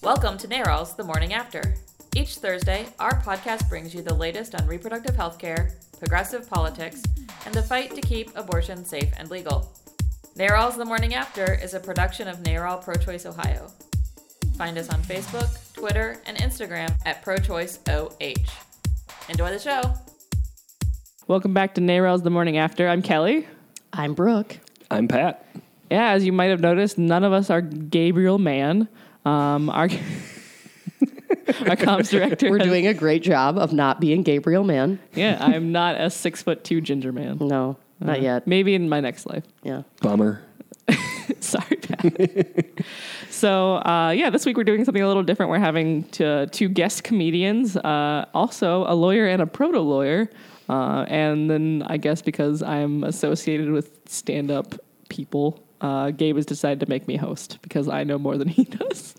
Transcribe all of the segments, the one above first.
Welcome to NARAL's The Morning After. Each Thursday, our podcast brings you the latest on reproductive health care, progressive politics, and the fight to keep abortion safe and legal. NARAL's The Morning After is a production of NARAL Pro Choice Ohio. Find us on Facebook, Twitter, and Instagram at ProChoiceOH. Enjoy the show. Welcome back to NARAL's The Morning After. I'm Kelly. I'm Brooke. I'm Pat. Yeah, as you might have noticed, none of us are Gabriel Mann. Um, our our comms director. We're has- doing a great job of not being Gabriel Mann. Yeah, I am not a six foot two ginger man. No, not yet. Maybe in my next life. Yeah. Bummer. Sorry, Pat. so uh, yeah, this week we're doing something a little different. We're having to, two guest comedians, uh, also a lawyer and a proto lawyer, uh, and then I guess because I'm associated with stand up people, uh, Gabe has decided to make me host because I know more than he does.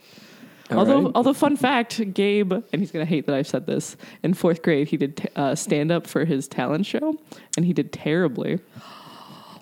All although, right. although fun fact, Gabe, and he's gonna hate that I've said this. In fourth grade, he did t- uh, stand up for his talent show, and he did terribly.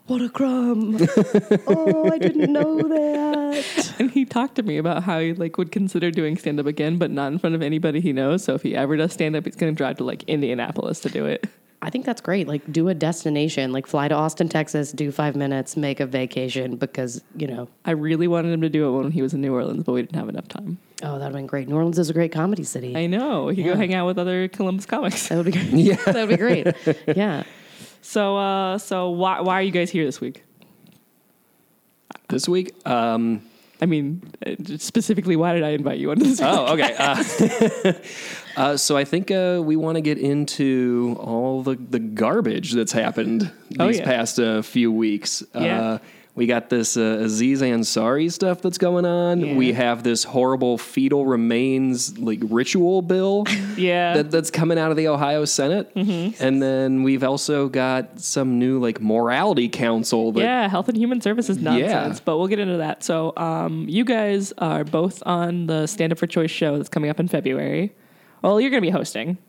What a crumb. oh, I didn't know that. And he talked to me about how he like would consider doing stand up again, but not in front of anybody he knows. So if he ever does stand up, he's gonna drive to like Indianapolis to do it. I think that's great. Like, do a destination, like fly to Austin, Texas, do five minutes, make a vacation because, you know, I really wanted him to do it when he was in New Orleans, but we didn't have enough time. oh, that would have been great. New Orleans is a great comedy city. I know. You could go hang out with other Columbus comics. that would be great. Yeah. that would be great. Yeah. So uh so why why are you guys here this week? This week, um, I mean, uh, specifically, why did I invite you onto this? oh, okay. Uh, uh, so I think uh, we want to get into all the, the garbage that's happened Oh, these yeah. past uh, few weeks. Yeah. We got this uh, Aziz Ansari stuff that's going on. Yeah. We have this horrible fetal remains like ritual bill Yeah. that, that's coming out of the Ohio Senate, Mm-hmm. and then we've also got some new like morality council. That, yeah, health and human services nonsense, Yeah. but we'll get into that. So, um, you guys are both on the Stand Up for Choice show that's coming up in February. Well, you're going to be hosting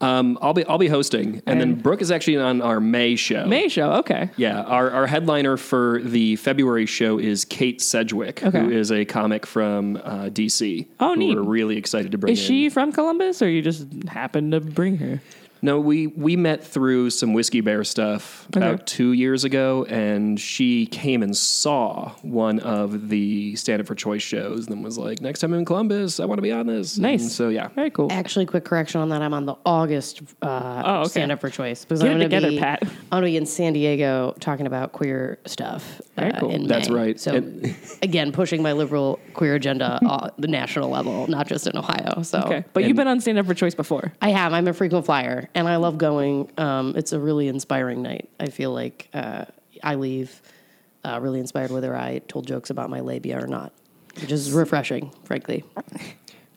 Um, I'll be I'll be hosting, and then Brooke is actually on our May show. May show. Okay, Yeah, our, our headliner for the February show is Kate Sedgwick, Okay. who is a comic from uh, DC. Oh, who neat. We're really excited to bring. is she from Columbus, or you just happened to bring her? No, we we met through some Whiskey Bear stuff about two years ago, and she came and saw one of the Stand Up for Choice shows, and then was like, "Next time I'm in Columbus, I want to be on this." Nice. And so yeah, Very cool. Actually, quick correction on that. I'm on the August uh, Oh, okay. Stand Up for Choice because Get I'm it gonna together, be, Pat. I'm going to be in San Diego talking about queer stuff. Very uh, cool. in That's May. right. So And- again, pushing my liberal queer agenda on the national level, not just in Ohio. So Okay, but you've been on Stand Up for Choice before. I have. I'm a frequent flyer, and I love going. Um, it's a really inspiring night. I feel like uh, I leave uh, really inspired, whether I told jokes about my labia or not, which is refreshing, frankly.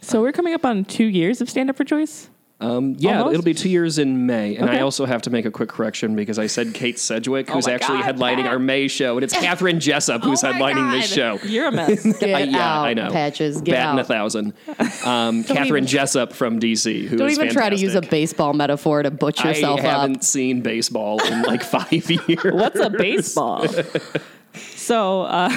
So we're coming up on two years of Stand Up for Choice. Um, yeah, Almost? it'll be two years in May, and Okay. I also have to make a quick correction because I said Kate Sedgwick, who's my actually God, headlining Pat. our May show, and it's Catherine Jessup who's Oh headlining this show. You're a mess. Get Uh, yeah, out, I know. patches. Get Bat in a thousand. Um, Catherine even- Jessup from DC, who Don't even try to use a baseball metaphor to butch yourself I haven't seen baseball in like five years. What's a baseball? so uh,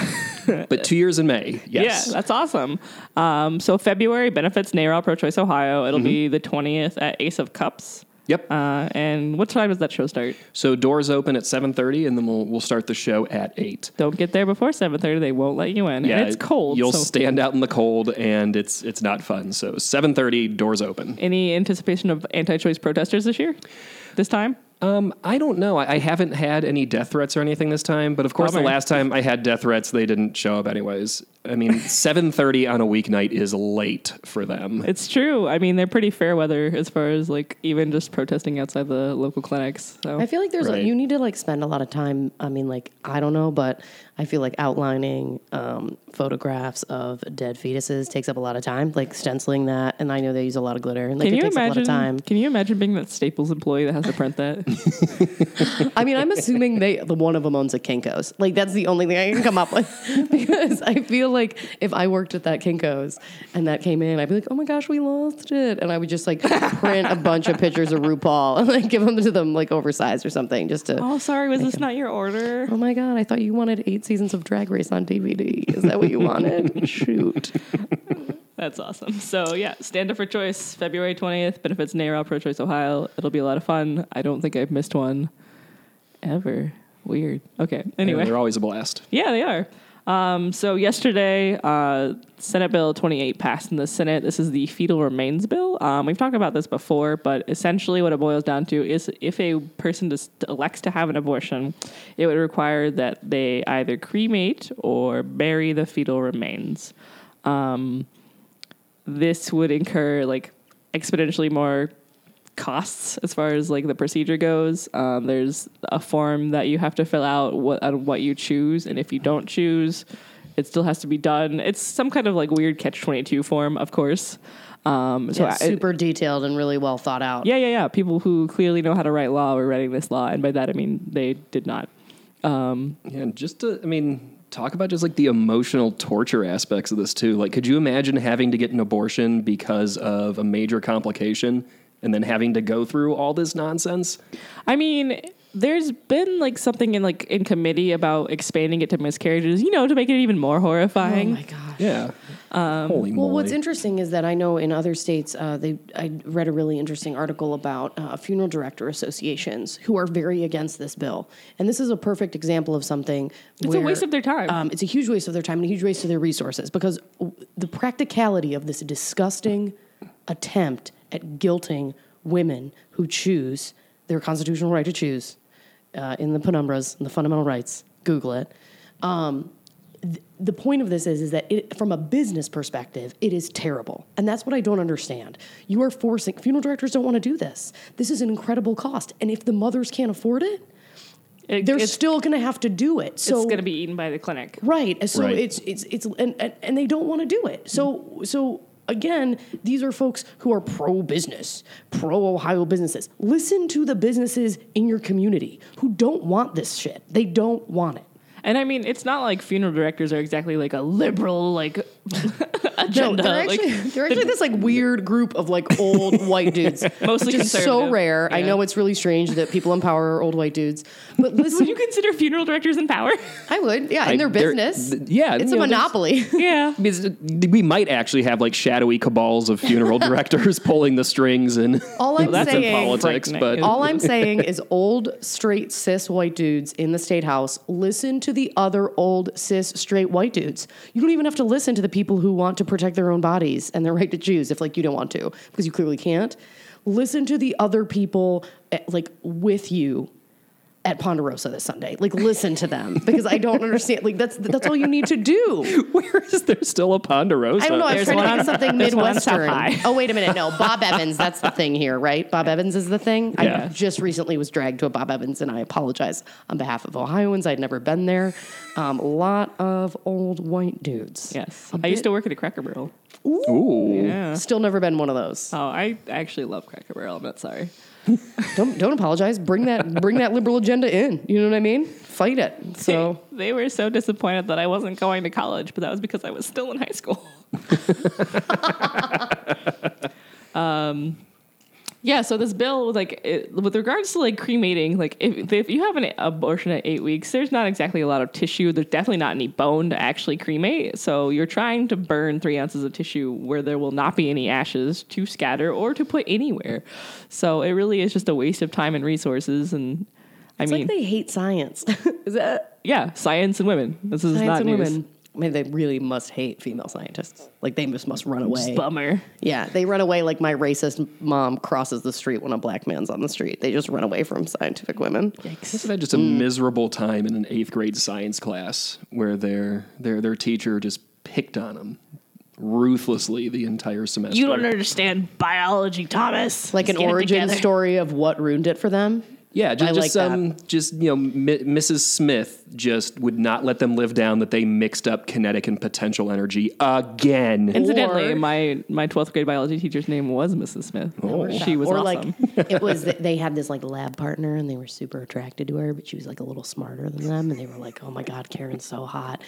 But two years in May. Yes. yeah, that's awesome. Um, so February benefits NARAL Pro Choice Ohio. It'll be Mm-hmm. the twentieth at Ace of Cups. yep. Uh, and what time does that show start? so doors open at seven thirty, and then we'll we'll start the show at eight. Don't get there before seven thirty. They won't let you in. and it's cold. You'll so stand out in the cold, and it's it's not fun. So seven thirty, doors open. any anticipation of anti-choice protesters this year? This time? Um, I don't know. I, I haven't had any death threats or anything this time, but of course, Bummer. the last time I had death threats, they didn't show up anyways. I mean, seven thirty on a weeknight is late for them. It's true. I mean, they're pretty fair weather as far as like even just protesting outside the local clinics. So I feel like there's Right. you need to like spend a lot of time. I mean, like I don't know, but I feel like outlining um, photographs of dead fetuses takes up a lot of time. Like stenciling that, and I know they use a lot of glitter, and like can it you takes imagine? a lot of time. Can you imagine being that Staples employee that has to print that? I mean, I'm assuming they the one of them owns a Kinkos. Like that's the only thing I can come up with because I feel like if I worked at that Kinkos and that came in, I'd be like, oh my gosh, we lost it, and I would just like print a bunch of pictures of RuPaul and like give them to them like oversized or something just to. oh, sorry, was this not your order? Oh my god! I thought you wanted eight seasons of Drag Race on DVD. Is that what you wanted? Shoot. That's awesome. So yeah, stand up for choice, February twentieth. Benefits NARAL Pro Choice Ohio. It'll be a lot of fun. I don't think I've missed one ever. Weird. Okay. Anyway, they're always a blast. yeah, they are. Um, so yesterday, uh, Senate Bill 28 passed in the Senate. This is the fetal remains bill. Um, we've talked about this before, but essentially what it boils down to is if a person elects to have an abortion, it would require that they either cremate or bury the fetal remains. Um, this would incur like exponentially more costs as far as like the procedure goes. Um, there's a form that you have to fill out what on what you choose, and if you don't choose, it still has to be done. It's some kind of like weird catch twenty two form, of course. Um, so Yeah, I- super detailed and really well thought out. yeah, yeah, yeah. People who clearly know how to write law were writing this law, and by that I mean they did not. Yeah, and just to, I mean, talk about just like the emotional torture aspects of this too. Like, could you imagine having to get an abortion because of a major complication and then having to go through all this nonsense? I mean, there's been like something in like in committee about expanding it to miscarriages, you know, to make it even more horrifying. Oh my gosh. Yeah. Holy Well, moly. what's interesting is that I know in other states, uh, they I read a really interesting article about uh, funeral director associations who are very against this bill, and this is a perfect example of something. It's a waste of their time. Um, it's a huge waste of their time and a huge waste of their resources because w- the practicality of this disgusting attempt at guilting women who choose their constitutional right to choose uh, in the penumbras and the fundamental rights. Google it the point of this is is that it, from a business perspective, it is terrible, and that's what I don't understand. You are forcing funeral directors don't want to do this. This is an incredible cost, and if the mothers can't afford it, It- they're still going to have to do it. So it's going to be eaten by the clinic. right, and so Right. it's it's it's and, and and they don't want to do it. So so. Again, these are folks who are pro business, pro Ohio businesses. Listen to the businesses in your community who don't want this shit. They don't want it. And I mean, it's not like funeral directors are exactly like a liberal like No, they're like, actually, they're actually this like weird group of like old white dudes. Mostly which is so conservative. rare. I know it's really strange that people in power are old white dudes, but listen, would you consider funeral directors in power? I would, yeah, I- in their business. th- yeah, it's a know, monopoly. yeah. Because we might actually have like shadowy cabals of funeral directors pulling the strings and All I'm that's in saying, politics, but all I'm saying is, old straight cis white dudes in the state house listen to the other old cis straight white dudes. You don't even have to listen to the people who want to protect their own bodies and their right to choose if like you don't want to because you clearly can't. Listen to the other people eh, like with you at Ponderosa this Sunday. Like listen to them because I don't understand. Like that's that's all you need to do. where is there still a Ponderosa? I don't know. I was There's trying to think something there's one Midwestern. High. Oh, wait a minute. No, Bob Evans. That's the thing here, right? Bob Evans is the thing. Yeah. I just recently was dragged to a Bob Evans, and I apologize on behalf of Ohioans. I'd never been there. Um, a lot of old white dudes. Yes. I used to work at a Cracker Barrel. Ooh. Yeah. Still never been one of those. Oh, I actually love Cracker Barrel. I'm not sorry. Don't don't apologize. Bring that bring that liberal agenda in. You know what I mean? Fight it. So they were so disappointed that I wasn't going to college, but that was because I was still in high school. um, yeah. So this bill was like, it, with regards to like cremating, like if, if you have an abortion at eight weeks, there's not exactly a lot of tissue. There's definitely not any bone to actually cremate. So you're trying to burn three ounces of tissue where there will not be any ashes to scatter or to put anywhere. So it really is just a waste of time and resources. And I it's mean, like they hate science. is that yeah, science and women. This is science not news. women? I mean, they really must hate female scientists. Like they just must run away. Bummer. Yeah, they run away like my racist mom crosses the street when a black man's on the street. They just run away from scientific women. Isn't that just a mm. miserable time in an eighth grade science class where their their their teacher just picked on them ruthlessly the entire semester? You don't understand biology, Thomas. Like an Let's get it origin story of what ruined it for them. Yeah, just, I just like that. um, just you know, Mi- Mrs. Smith just would not let them live down that they mixed up kinetic and potential energy again. Incidentally, Or- my my twelfth grade biology teacher's name was Mrs. Smith. She was or awesome. like it was they had this like lab partner and they were super attracted to her, but she was like a little smarter than them, and they were like, "Oh my god, Karen's so hot."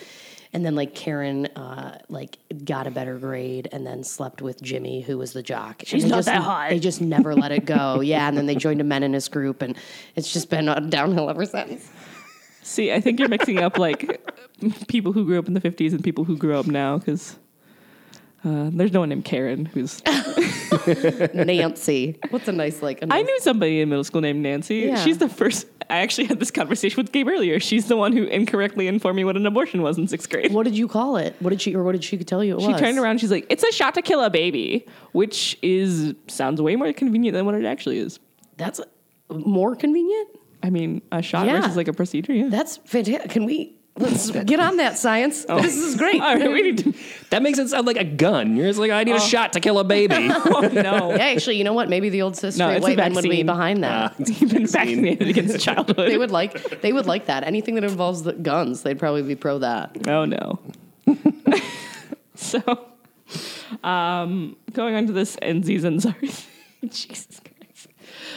And then like Karen, uh, like got a better grade, and then slept with Jimmy, who was the jock. She's they not just, that hot. They just never let it go. Yeah, and then they joined a meninist group, and it's just been downhill ever since. See, I think you're mixing up like people who grew up in the 50s and people who grew up now because Uh, there's no one named Karen who's. Nancy. What's a nice like? a I nice- knew somebody in middle school named Nancy. Yeah. She's the first. I actually had this conversation with Gabe earlier. She's the one who incorrectly informed me what an abortion was in sixth grade. What did you call it? What did she or what did she tell you it She was? turned around. She's like, "It's a shot to kill a baby," which is sounds way more convenient than what it actually is. That's more convenient. I mean, a shot Yeah. versus like a procedure. Yeah. That's fantastic. Can we let's get on that science? This is great. All right, we need to. That makes it sound like a gun. You're just like, I need a shot to kill a baby. Oh no. Yeah, actually, you know what? Maybe the old sister No, white men would be behind that. You've been vaccinated against childhood. they would like they would like that. Anything that involves the guns, they'd probably be pro that. Oh no. so, um, going on to this Aziz Ansari. Jesus Christ.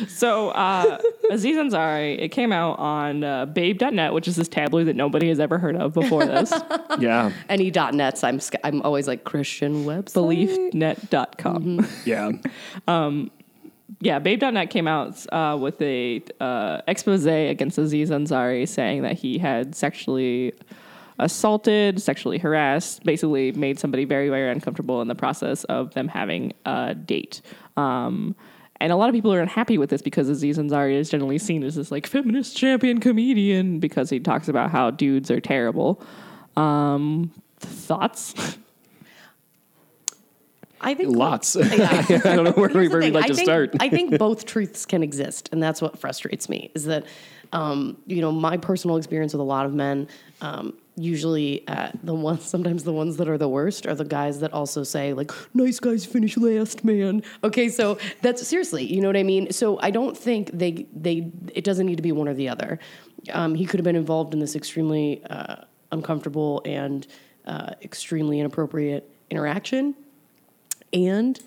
So, uh, Aziz Ansari, it came out on uh, Babe.net, which is this tabloid that nobody has ever heard of before this. yeah. Any .nets, I'm sc- I'm always like Christian website. BeliefNet.com. Yeah. Yeah, Babe.net came out uh, with a uh, expose against Aziz Ansari, saying that he had sexually assaulted, sexually harassed, basically made somebody very, very uncomfortable in the process of them having a date. Um, and a lot of people are unhappy with this because Aziz Ansari is generally seen as this like feminist champion comedian because he talks about how dudes are terrible. Um, thoughts? I think Lots. Yeah. I don't know where, Here's the where we'd like I to think, start. I think both truths can exist, and that's what frustrates me. Is that um, you know my personal experience with a lot of men. Um, usually, uh, the ones sometimes the ones that are the worst are the guys that also say like "nice guys finish last, man." Okay, so that's seriously, you know what I mean. So I don't think they they it doesn't need to be one or the other. Um, he could have been involved in this extremely uh, uncomfortable and uh, extremely inappropriate interaction and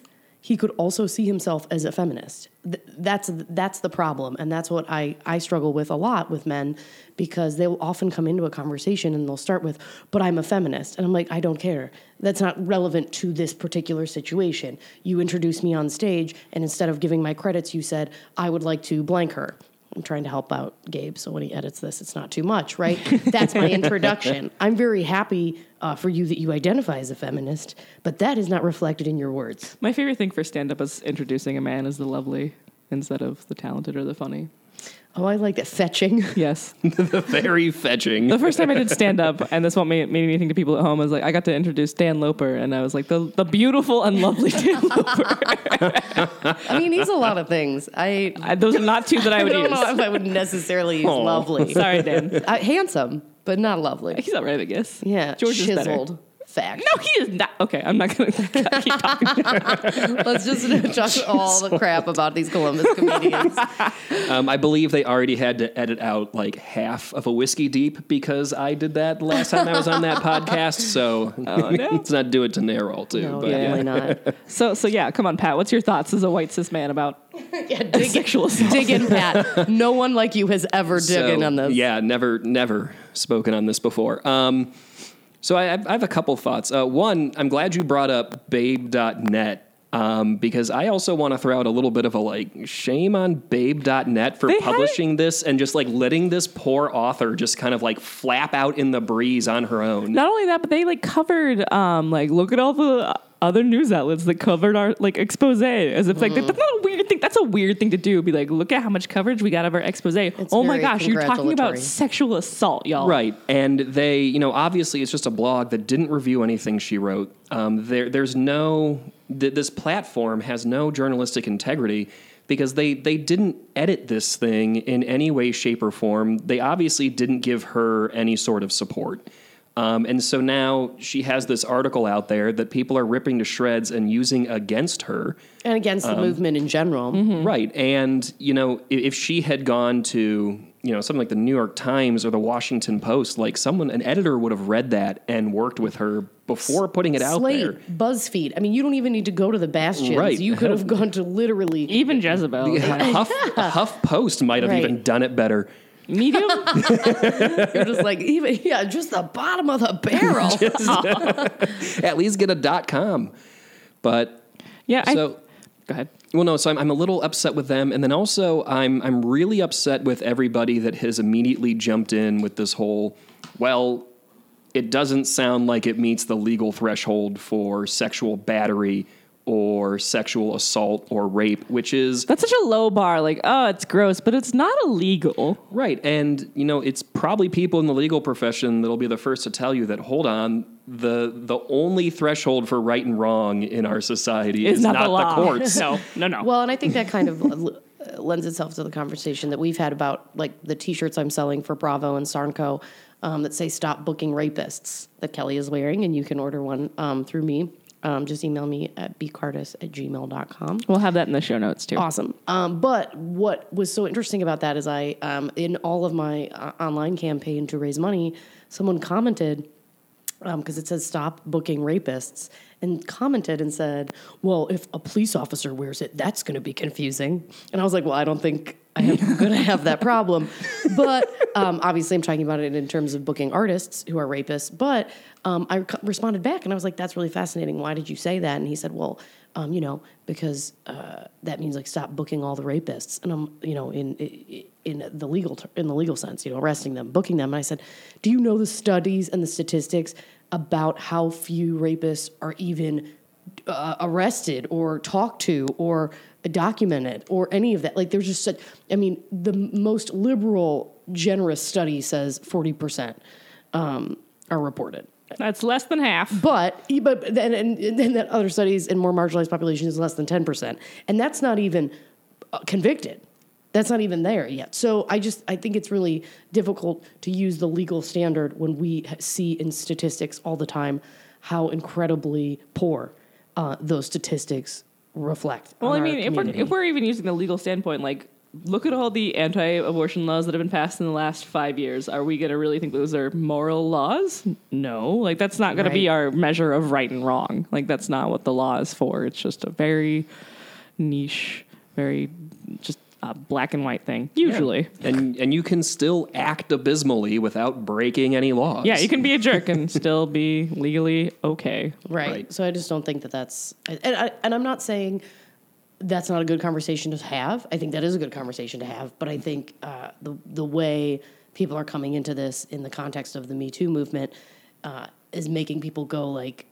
he could also see himself as a feminist. Th- that's that's the problem, and that's what I I struggle with a lot with men because they'll often come into a conversation and they'll start with, "But I'm a feminist," and I'm like, I don't care. That's not relevant to this particular situation. You introduced me on stage, and instead of giving my credits, you said I would like to blank her. I'm trying to help out Gabe, so when he edits this, it's not too much, right? That's my introduction. I'm very happy uh, for you that you identify as a feminist, but that is not reflected in your words. My favorite thing for stand up is introducing a man as the lovely instead of the talented or the funny. Oh, I like that fetching. Yes. The very fetching. The first time I did stand up, and this won't mean, made anything to people at home, was like I got to introduce Dan Loper, and I was like the the beautiful and lovely Dan Loper. I mean, he's a lot of things. I, I- Those are not two that I I would don't use. know if I would necessarily use Aw. lovely. Sorry, Dan. Uh, handsome, but not lovely. He's I guess. Yeah, George is better. Fact. No, he is not. Okay, I'm not gonna keep talking. Let's just talk all the crap about these Columbus comedians. Um, I believe they already had to edit out like half of a whiskey deep because I did that last time I was on that podcast. So Oh, no. let's not do it to NARAL too. No, but definitely not. So, so yeah, come on, Pat. What's your thoughts as a white cis man about Yeah, dig, sexual assault? dig in, Pat. No one like you has ever So, dug in on this. Yeah, never, never spoken on this before. Um, so I, I have a couple thoughts. Uh, one, I'm glad you brought up Babe.net um, because I also want to throw out a little bit of a like shame on Babe.net for They publishing this and just like letting this poor author just kind of like flap out in the breeze on her own. Not only that, but they like covered, um, like look at all the other news outlets that covered our like expose as if like Mm-hmm. that's not a weird thing. That's a weird thing to do. Be like, look at how much coverage we got of our expose. oh my gosh, you're talking about sexual assault, y'all. Right, and they, you know, obviously it's just a blog that didn't review anything she wrote. Um, there, there's no, th- this platform has no journalistic integrity because they they didn't edit this thing in any way, shape, or form. They obviously didn't give her any sort of support. Um, and so now she has this article out there that people are ripping to shreds and using against her. And against Um, the movement in general. Mm-hmm. Right. And, you know, i- if she had gone to, you know, something like the New York Times or the Washington Post, like someone, an editor would have read that and worked with her before putting it out there. BuzzFeed. I mean, you don't even need to go to the bastions. Right. You could have gone to literally. Even Jezebel. Huff, Huff Post might have Right. even done it better. Medium? You're just like even yeah, just the bottom of the barrel. At least get a dot com. But Yeah. I, so. go ahead. Well, no. So I'm, I'm a little upset with them, and then also I'm I'm really upset with everybody that has immediately jumped in with this whole. Well, it doesn't sound like it meets the legal threshold for sexual battery or sexual assault or rape, which is That's such a low bar. Like, oh, it's gross, but it's not illegal. right. And you know, it's probably people in the legal profession that'll be the first to tell you that hold on, the the only threshold for right and wrong in our society It's is not, not, the law. courts. no, no, no. Well, and I think that kind of lends itself to the conversation that we've had about like the T-shirts I'm selling for Bravo and Sarnco um, that say "Stop booking rapists" that Kelly is wearing, and you can order one um, through me. Um, just email me at bcardis at gmail.com. we'll have that in the show notes too. Awesome. Um, but what was so interesting about that is I, um, in all of my uh, online campaign to raise money, someone commented because it says stop booking rapists and commented and said, "Well, if a police officer wears it, that's going to be confusing." And I was like, "Well, I don't think I'm going to have that problem." But um, obviously, I'm talking about it in terms of booking artists who are rapists. But um, I responded back and I was like, "That's really fascinating. Why did you say that?" And he said, "Well." Um, you know, because uh, that means like stop booking all the rapists, and I'm, you know, in in the legal ter- in the legal sense, you know, arresting them, booking them. And I said, "Do you know the studies and the statistics about how few rapists are even uh, arrested or talked to or documented or any of that? Like, there's just such. I mean, the most liberal, generous study says forty percent um, are reported." That's less than half. But but then and, and then that other studies in more marginalized populations is less than ten percent, and that's not even uh, convicted. That's not even there yet. So I just I think it's really difficult to use the legal standard when we see in statistics all the time how incredibly poor uh, those statistics reflect. Well, I mean, if we're, if we're even using the legal standpoint, like, look at all the anti-abortion laws that have been passed in the last five years. Are we going to really think those are moral laws? No, like that's not going to be our measure of right and wrong. Like that's not what the law is for. It's just a very niche, very just a black and white thing. Usually, And and you can still act abysmally without breaking any laws. yeah, you can be a jerk and still be legally okay. Right. Right. So I just don't think that that's, and, I, and I'm not saying that's not a good conversation to have. I think that is a good conversation to have. But I think uh, the the way people are coming into this in the context of the Me Too movement uh, is making people go like,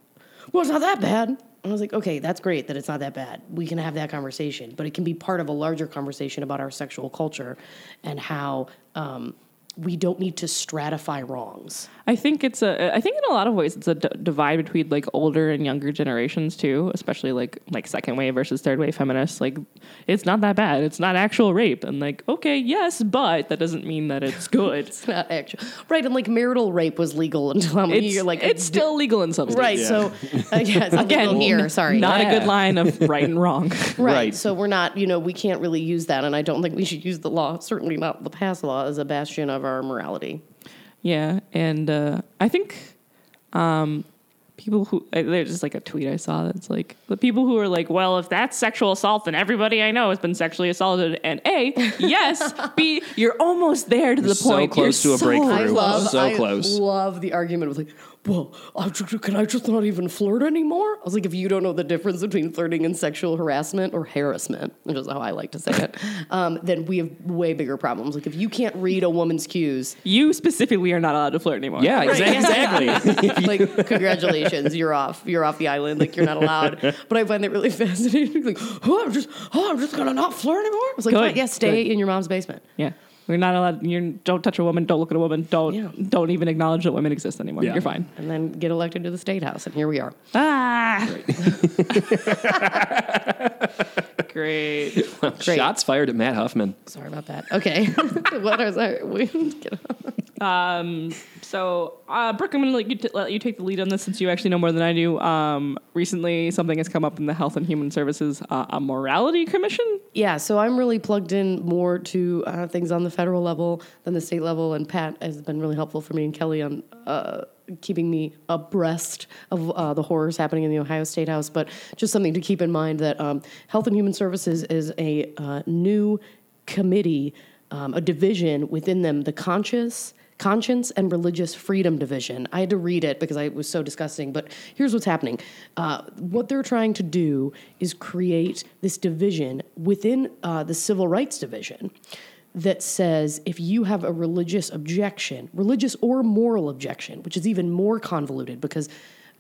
"Well, it's not that bad." I was like, "Okay, that's great that it's not that bad. We can have that conversation, but it can be part of a larger conversation about our sexual culture and how." Um, we don't need to stratify wrongs. I think it's a. I think in a lot of ways it's a d- divide between like older and younger generations too, especially like like second wave versus third wave feminists. Like, it's not that bad. It's not actual rape, and like, okay, yes, but that doesn't mean that it's good. It's not actual, right? And like marital rape was legal until how many it's years? Like it's still legal in some states. right. So uh, yeah, again Again, here. Sorry, not a good line of right and wrong. right. Right. So we're not. You know, we can't really use that, and I don't think we should use the law. Certainly not the past law as a bastion of our morality. Yeah, and uh, I think um, people who uh, there's just like a tweet I saw that's like the people who are like, well, if that's sexual assault, then everybody I know has been sexually assaulted. And a, yes, b, you're almost there to the so point. close You're to a breakthrough. I love. So I close. love the argument of like, well, I ju- can I just not even flirt anymore? I was like, if you don't know the difference between flirting and sexual harassment or harassment, which is how I like to say it, um, then we have way bigger problems. Like if you can't read a woman's cues, You specifically are not allowed to flirt anymore. Yeah, exactly. exactly. like congratulations, you're off. You're off the island. Like you're not allowed. But I find that really fascinating. Like, oh, I'm just, oh, I'm just gonna not flirt anymore. I was like, Good. Yeah, stay in your mom's basement. yeah. We're not allowed. You don't touch a woman. Don't look at a woman. Don't Yeah. don't even acknowledge that women exist anymore. Yeah. You're fine. And then get elected to the state house, and here we are. Ah, great. Great. Shots fired at Matt Huffman. Sorry about that. Okay, what was I? We, get Um, so, uh, Brooke, I'm going to let you, take the lead on this since you actually know more than I do. Um, recently, something has come up in the Health and Human Services, uh, a morality commission. Yeah, so I'm really plugged in more to uh, things on the federal level than the state level, and Pat has been really helpful for me and Kelly on uh, keeping me abreast of uh, the horrors happening in the Ohio State House. But just something to keep in mind that um, Health and Human Services is a uh, new committee, um, a division within them, the conscious. Conscience and Religious Freedom Division. I had to read it because I, it was so disgusting, but here's what's happening. Uh, what they're trying to do is create this division within uh, the Civil Rights Division that says if you have a religious objection, religious or moral objection, which is even more convoluted because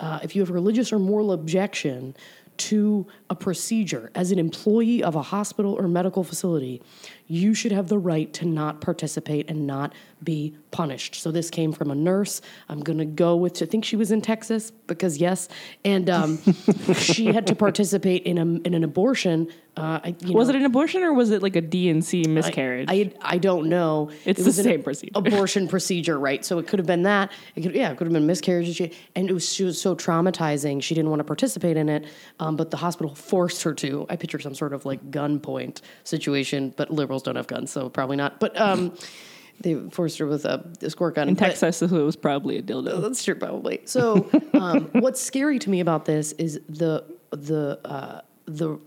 uh, if you have a religious or moral objection to a procedure as an employee of a hospital or medical facility, you should have the right to not participate and not be punished. So this came from a nurse. I'm going to go with, I think she was in Texas because yes, and um, she had to participate in a in an abortion. Uh, I, Was know, it an abortion or was it like a D&C miscarriage? I, I don't know. It's It the same procedure. Abortion procedure, right? So it could have been that. It could, yeah, it could have been miscarriage, and it was she was so traumatizing. She didn't want to participate in it, um, but the hospital forced her to. I picture some sort of like gunpoint situation, but liberals don't have guns, so probably not. But um, they forced her with a, a squirt gun in But- Texas, it was probably a dildo. that's true, probably. So, um, what's scary to me about this is the the uh, the.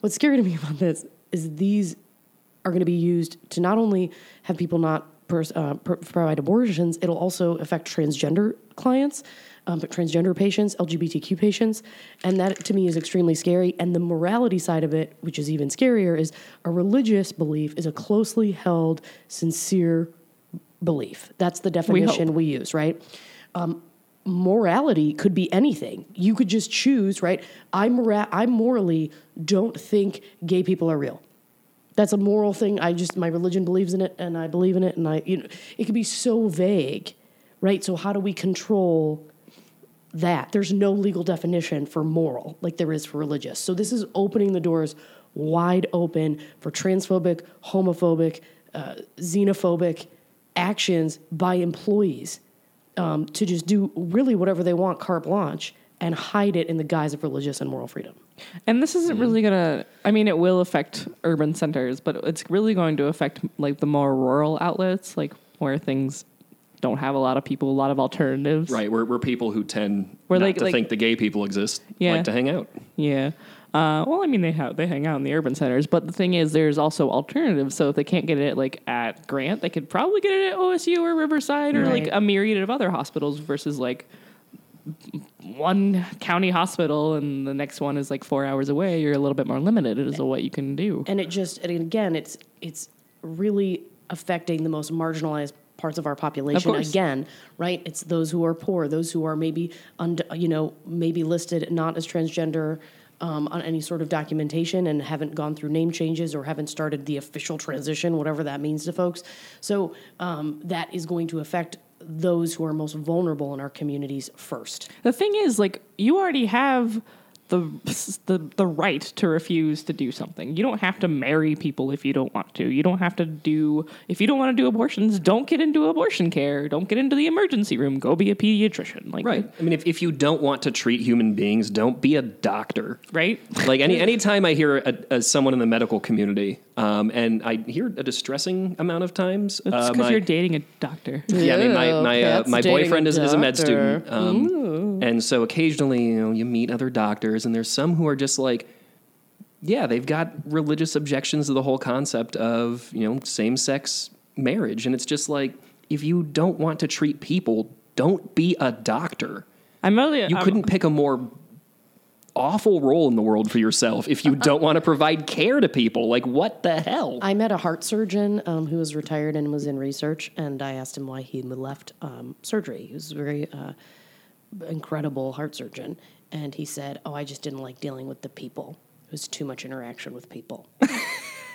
What's scary to me about this is these are going to be used to not only have people not pers- uh, pr- provide abortions, it'll also affect transgender clients, um, but transgender patients, LGBTQ patients, and that to me is extremely scary. And the morality side of it, which is even scarier, is a religious belief is a closely held, sincere belief. That's the definition we, use, right? Um, morality could be anything. You could just choose, right? I mora- I morally don't think gay people are real. That's a moral thing. I just my religion believes in it, and I believe in it, and I you know it could be so vague, right? So how do we control that? There's no legal definition for moral like there is for religious. So this is opening the doors wide open for transphobic, homophobic, uh, xenophobic actions by employees um, to just do really whatever they want, carte blanche, and hide it in the guise of religious and moral freedom. And this isn't really gonna. I mean, it will affect urban centers, but it's really going to affect like the more rural outlets, like where things don't have a lot of people, a lot of alternatives. Right, we're, we're people who tend We're not like- to like- think the gay people exist, Yeah. like to hang out. Yeah. Uh, well, I mean, they have they hang out in the urban centers, but the thing is, there's also alternatives. So if they can't get it like at Grant, they could probably get it at OSU or Riverside or like a myriad of other hospitals versus like one county hospital and the next one is like four hours away. You're a little bit more limited as to what you can do. and it just and again it's it's really affecting the most marginalized parts of our population course. again right? It's those who are poor those who are maybe und- you know maybe listed not as transgender um, on any sort of documentation and haven't gone through name changes or haven't started the official transition whatever that means to folks. So um, that is going to affect those who are most vulnerable in our communities first. The thing is, like, you already have the the the right to refuse to do something. You don't have to marry people if you don't want to. You don't have to do if you don't want to do abortions. Don't get into abortion care. Don't get into the emergency room. Go be a pediatrician. Like, Right. I mean, if, if you don't want to treat human beings, don't be a doctor. right. Like any anytime I hear a, a, someone in the medical community, um, and I hear a distressing amount of times, That's uh, because my- you're dating a doctor. Yeah, I mean, my my, uh, my dating a boyfriend is, is a med student, um, and so occasionally, you know, you meet other doctors, and there's some who are just like, yeah, they've got religious objections to the whole concept of you know same sex marriage, and it's just like if you don't want to treat people, don't be a doctor. I'm really. You I'm- couldn't pick a more awful role in the world for yourself if you don't want to provide care to people. Like, what the hell? I met a heart surgeon um, who was retired and was in research, and I asked him why he left um, surgery. He was a very uh, incredible heart surgeon, and he said, "Oh, I just didn't like dealing with the people. It was too much interaction with people." and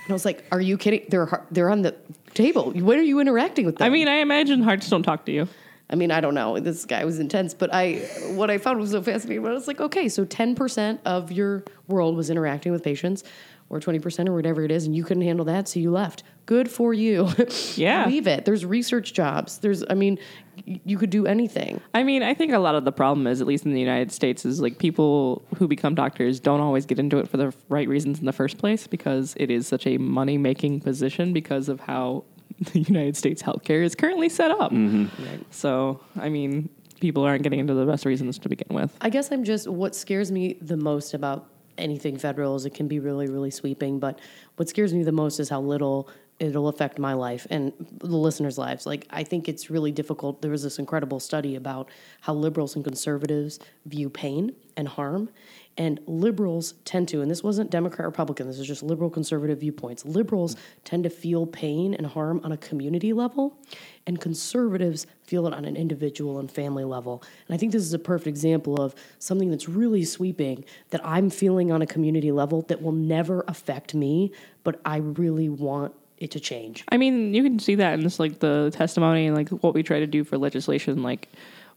I was like, "Are you kidding? They're they're on the table. When are you interacting with them?" I mean, I imagine hearts don't talk to you. I mean, I don't know. This guy was intense, but I what I found was so fascinating. But I was like, okay, so ten percent of your world was interacting with patients, or twenty percent, or whatever it is, and you couldn't handle that, so you left. Good for you. Yeah. leave it. There's research jobs. There's, I mean, y- you could do anything. I mean, I think a lot of the problem is, at least in the United States, is like people who become doctors don't always get into it for the right reasons in the first place because it is such a money making position because of how the United States healthcare is currently set up. Mm-hmm. So, I mean, people aren't getting into the best reasons to begin with. I guess I'm just what scares me the most about anything federal is it can be really, really sweeping. But what scares me the most is how little it'll affect my life and the listeners' lives. Like, I think it's really difficult. There was this incredible study about how liberals and conservatives view pain and harm. And liberals tend to, and this wasn't Democrat, Republican, this is just liberal conservative viewpoints. Liberals tend to feel pain and harm on a community level, and conservatives feel it on an individual and family level. And I think this is a perfect example of something that's really sweeping that I'm feeling on a community level that will never affect me, but I really want it to change. I mean, you can see that in this like the testimony and like what we try to do for legislation. Like,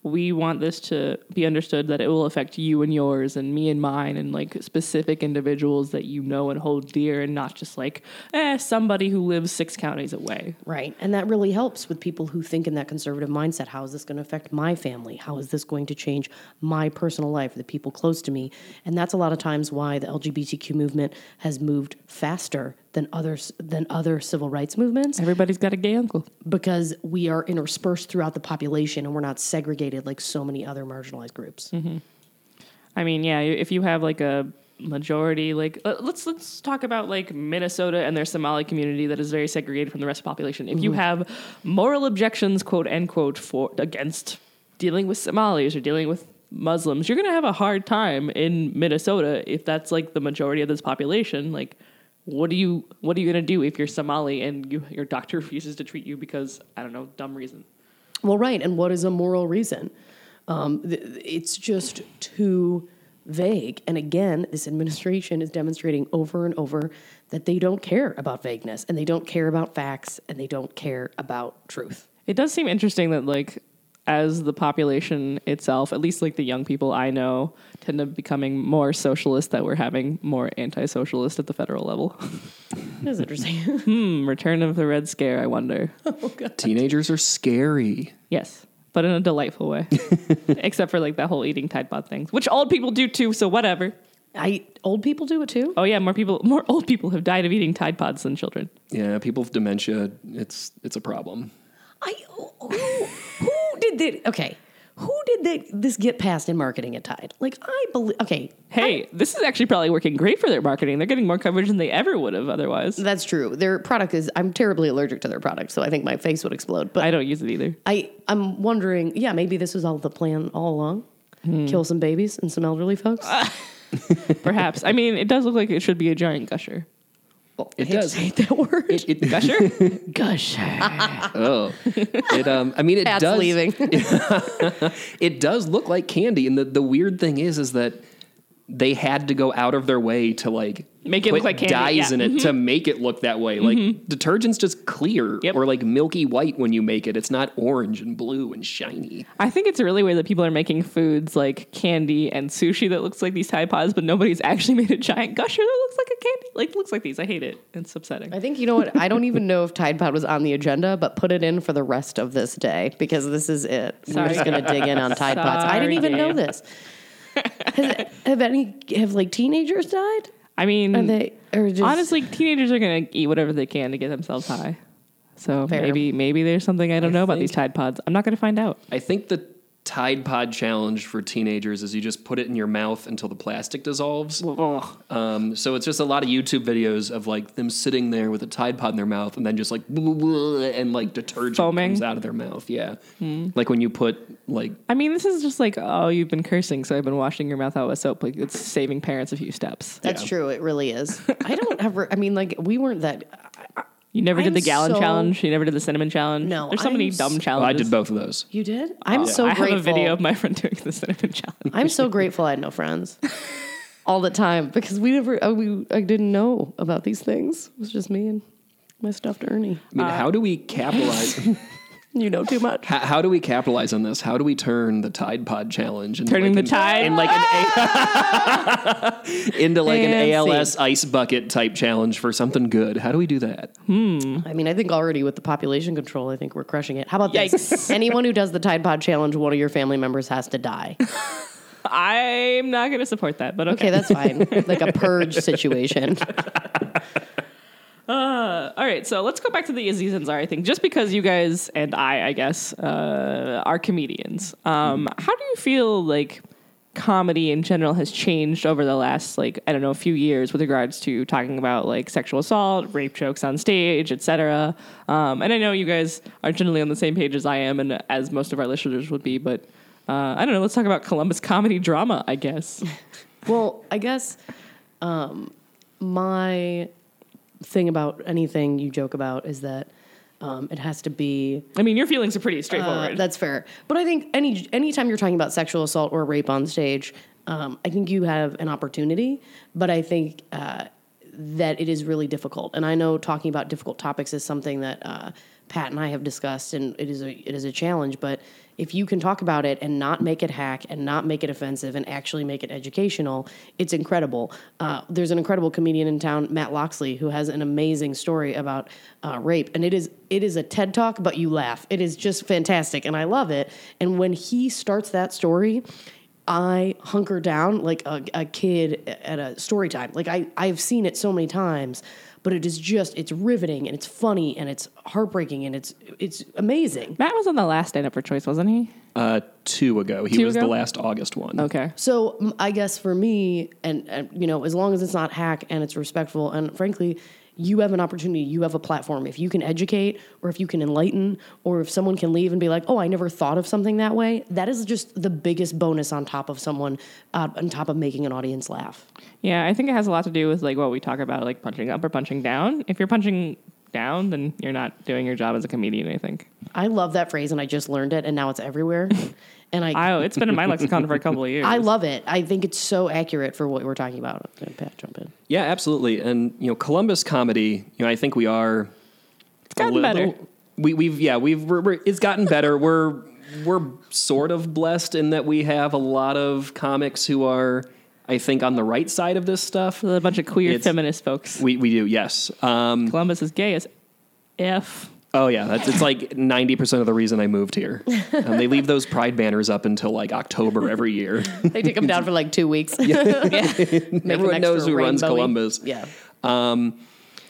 we want this to be understood that it will affect you and yours and me and mine and like specific individuals that you know and hold dear and not just like eh somebody who lives six counties away. Right. And that really helps with people who think in that conservative mindset. How is this going to affect my family? How is this going to change my personal life, the people close to me? And that's a lot of times why the LGBTQ movement has moved faster than others than other civil rights movements Everybody's got a gay uncle. because we are interspersed throughout the population and we're not segregated like so many other marginalized groups. I mean, yeah, if you have like a majority, like uh, let's let's talk about like Minnesota and their Somali community that is very segregated from the rest of the population. If you have moral objections, quote unquote, for against dealing with Somalis or dealing with Muslims, you're gonna have a hard time in Minnesota if that's like the majority of this population. Like, what do you what are you gonna do if you're Somali and you, your doctor refuses to treat you because I don't know dumb reason? Well, right. And what is a moral reason? Um, th- it's just too vague. And again, this administration is demonstrating over and over that they don't care about vagueness and they don't care about facts and they don't care about truth. It does seem interesting that like as the population itself, at least like the young people I know, tend to becoming more socialist, that we're having more anti-socialist at the federal level. That's interesting. hmm, return of the Red Scare. I wonder. Oh, God. Teenagers are scary. Yes, but in a delightful way, except for like that whole eating Tide Pod thing, which old people do too. So whatever. I old people do it too. Oh yeah, more people, more old people have died of eating Tide Pods than children. Yeah, people with dementia, it's it's a problem. I who, who did that? Okay, who did that, this get past in marketing at Tide? Like I believe. Okay, Hey, this is actually probably working great for their marketing. They're getting more coverage than they ever would have otherwise. that's true. Their product is. I'm terribly allergic to their product, so I think my face would explode. But I don't use it either. I I'm wondering. Yeah, maybe this was all the plan all along. Hmm. Kill some babies and some elderly folks. Perhaps. I mean, it does look like it should be a giant gusher. It I hate does. say that word. It, it, Gusher? Gusher. oh, it um. I mean, it Pat's does. leaving. It does look like candy, and the the weird thing is, is that they had to go out of their way to like Make it put look like candy, dyes yeah. Mm-hmm. in it to make it look that way. Like detergent's just clear Yep. or like milky white when you make it. It's not orange and blue and shiny. I think it's really weird that people are making foods like candy and sushi that looks like these Tide Pods, but nobody's actually made a giant gusher that looks like a candy. Like looks like these. I hate it. It's upsetting. I think you know what? I don't even know if Tide Pod was on the agenda, but put it in for the rest of this day because this is it. We're just going to dig in on Tide Pods. I didn't even know this. Has, have any have like teenagers died? I mean, Are they or just honestly, teenagers are gonna eat whatever they can to get themselves high. So Fair. maybe maybe there's something I don't know about these Tide Pods. I'm not gonna find out. I think the Tide Pod challenge for teenagers is you just put it in your mouth until the plastic dissolves. Um, so it's just a lot of YouTube videos of like them sitting there with a Tide Pod in their mouth and then just like and like detergent Foaming? comes out of their mouth. Yeah, like when you put like I mean, this is just like, oh, you've been cursing, so I've been washing your mouth out with soap. Like it's saving parents a few steps. That's Yeah. true. It really is. I don't ever. I mean, like we weren't that. You never did I'm the gallon so- challenge. You never did the cinnamon challenge. No, there's so many I'm s- dumb oh, I did both of those. You did. I'm so I have grateful. a video of my friend doing the cinnamon challenge. I'm so grateful I had no friends all the time because we never. uh, We I didn't know about these things. It was just me and my stuffed Ernie. I mean, how do we capitalize? You know too much. how, how do we capitalize on this? How do we turn the Tide Pod challenge into Turning like the an- tide? in like an A- into like an Fancy. ALS ice bucket type challenge for something good? How do we do that? Hmm. I mean, I think already with the population control, I think we're crushing it. How about this? Anyone who does the Tide Pod challenge, one of your family members has to die. I'm not going to support that, but okay. Okay, that's fine. like a purge situation. All right, so let's go back to the Aziz Ansari thing. Just because you guys and I, I guess, uh, are comedians, um, how do you feel like comedy in general has changed over the last like I don't know a few years with regards to talking about like sexual assault, rape jokes on stage, etc. Um, and I know you guys are generally on the same page as I am, and as most of our listeners would be. But uh, I don't know. Let's talk about Columbus comedy drama. I guess. Well, I guess um, my thing about anything you joke about is that um, it has to be I mean, your feelings are pretty Uh, straightforward. that's fair. But I think any anytime you're talking about sexual assault or rape on stage, um, I think you have an opportunity. But I think uh, that it is really difficult. And I know talking about difficult topics is something that uh, Pat and I have discussed, and it is a it is a challenge. But if you can talk about it and not make it hack and not make it offensive and actually make it educational, it's incredible. Uh, there's an incredible comedian in town, Matt Loxley, who has an amazing story about uh, rape, and it is it is a TED talk, but you laugh. It is just fantastic, and I love it. And when he starts that story. I hunker down like a, a kid at a story time. Like I, I've seen it so many times, but it is just it's riveting and it's funny and it's heartbreaking and it's it's amazing. Matt was on the last stand up for choice, wasn't he? Uh, two ago, he Two was the last August one. Okay. So I guess for me, and, and you know, as long as it's not hack and it's respectful, and frankly, you have an opportunity, you have a platform. If you can educate, or if you can enlighten, or if someone can leave and be like, "Oh, I never thought of something that way," that is just the biggest bonus on top of someone, uh, on top of making an audience laugh. Yeah, I think it has a lot to do with like what we talk about, like punching up or punching down. If you're punching down, then you're not doing your job as a comedian. I think. I love that phrase, and I just learned it, and now it's everywhere. and I, I, it's been in my lexicon for a couple of years. I love it. I think it's so accurate for what we're talking about. Pat, jump in. Yeah, absolutely. And you know, Columbus comedy. You know, I think we are. It's gotten better. We, we've yeah we've we're, we're, it's gotten better. we're we're sort of blessed in that we have a lot of comics who are I think on the right side of this stuff. A bunch of queer It's- feminist folks. We we do yes. Um, Columbus is gay as f. oh yeah, that's it's like ninety percent of the reason I moved here. Um, they leave those pride banners up until like October every year. They take them down for like two weeks. Make an Everyone knows extra who runs Columbus. Yeah.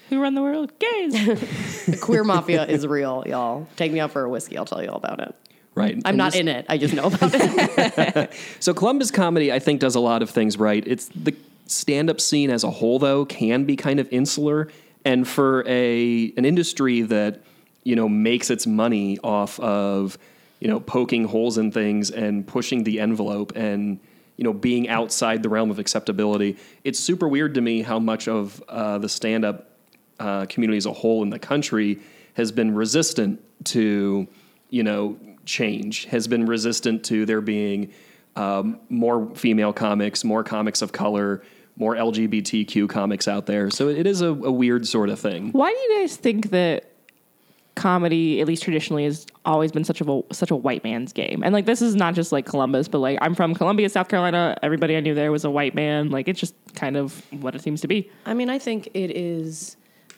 Who run the world? Gays. The queer mafia is real, y'all. Take me out for a whiskey. I'll tell you all about it. Right. I'm And not just- in it. I just know about it. So Columbus comedy, I think, does a lot of things right. It's the stand-up scene as a whole, though, can be kind of insular, and for a an industry that you know makes its money off of you know poking holes in things and pushing the envelope and you know being outside the realm of acceptability. It's super weird to me how much of uh, the stand-up uh, community as a whole in the country has been resistant to, you know, change, has been resistant to there being um, more female comics, more comics of color, more LGBTQ comics out there. So it is a, a weird sort of thing. Why do you guys think that comedy, at least traditionally, has always been such a such a white man's game? And like this is not just like Columbus, but like I'm from Columbia, South Carolina. Everybody I knew there was a white man. Like it's just kind of what it seems to be. I mean, I think it is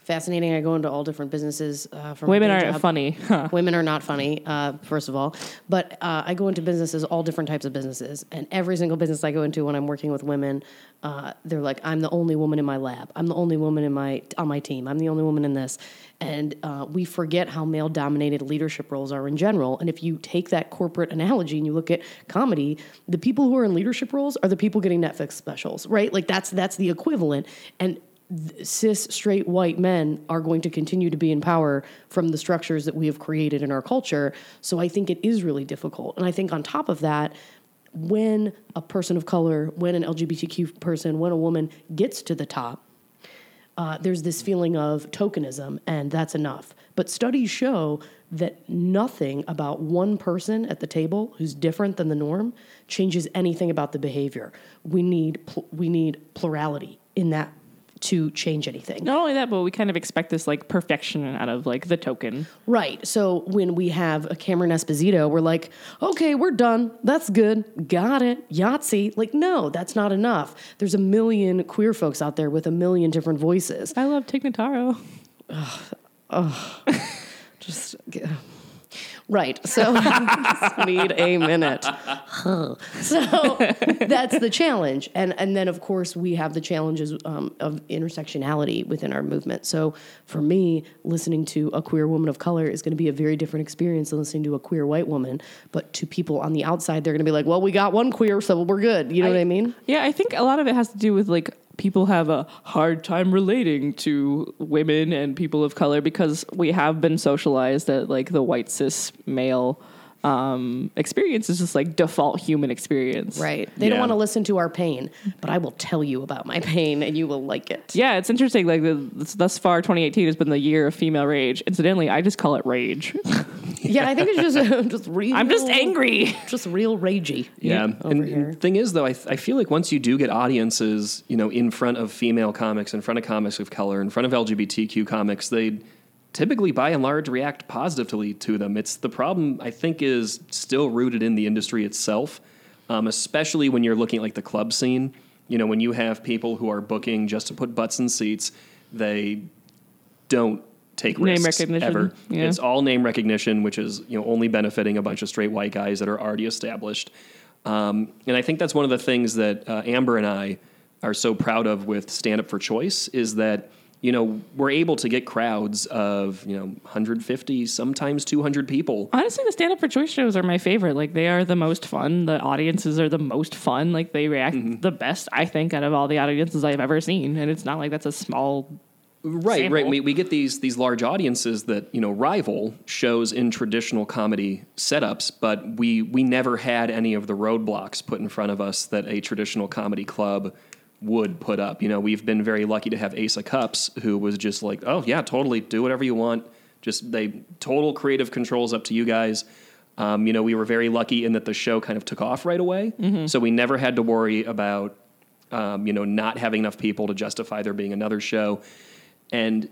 fascinating. I go into all different businesses. Uh, from Women aren't job. funny. Huh. Women are not funny, uh, first of all. But uh, I go into businesses, all different types of businesses. And every single business I go into when I'm working with women, uh, they're like, I'm the only woman in my lab. I'm the only woman in my on my team. I'm the only woman in this. And uh, we forget how male dominated leadership roles are in general. And if you take that corporate analogy and you look at comedy, the people who are in leadership roles are the people getting Netflix specials, right? Like that's that's the equivalent. And cis straight white men are going to continue to be in power from the structures that we have created in our culture. So I think it is really difficult. And I think on top of that, when a person of color, when an LGBTQ person, when a woman gets to the top, uh, there's this feeling of tokenism, and that's enough. But studies show that nothing about one person at the table who's different than the norm changes anything about the behavior. We need pl- we need plurality in that to change anything. Not only that, but we kind of expect this like perfection out of like the token. Right. So when we have a Cameron Esposito, we're like, okay, we're done. That's good. Got it. Yahtzee. Like, no, that's not enough. There's a million queer folks out there with a million different voices. I love Tig Notaro. Just Right. So just need a minute. Huh. so that's the challenge. And and then of course we have the challenges um, of intersectionality within our movement. So for me, listening to a queer woman of color is going to be a very different experience than listening to a queer white woman. But to people on the outside, they're going to be like, "Well, we got one queer, so we're good." You know what I mean? Yeah, I think a lot of it has to do with like people have a hard time relating to women and people of color because we have been socialized that like the white cis male um, experience is just like default human experience. Right. They don't want to listen to our pain, but I will tell you about my pain, and you will like it. Yeah, it's interesting. Like the, thus far, 2018 has been the year of female rage. Incidentally, I just call it rage. Yeah, I think it's just just real. I'm just angry. just real ragey. Yeah, and, here. thing is, though, I, th- I feel like once you do get audiences, you know, in front of female comics, in front of comics of color, in front of LGBTQ comics, they typically, by and large, react positively to them. It's the problem I think is still rooted in the industry itself, um, especially when you're looking at like the club scene. You know, when you have people who are booking just to put butts in seats, they don't take Name risks recognition, ever. yeah. It's all name recognition, which is you know only benefiting a bunch of straight white guys that are already established. Um, and I think that's one of the things that uh, Amber and I are so proud of with Stand Up for Choice is that you know we're able to get crowds of you know 150, sometimes 200 people. Honestly, the stand up for choice shows are my favorite. Like they are the most fun. The audiences are the most fun. Like they react Mm-hmm. the best, I think, out of all the audiences I've ever seen. And it's not like that's a small Right, sample. right. We, we get these these large audiences that you know rival shows in traditional comedy setups, but we we never had any of the roadblocks put in front of us that a traditional comedy club would put up. You know, we've been very lucky to have Ace of Cups, who was just like, oh yeah, totally, do whatever you want. Just they total creative controls up to you guys. Um, you know, we were very lucky in that the show kind of took off right away, so we never had to worry about um, you know not having enough people to justify there being another show. And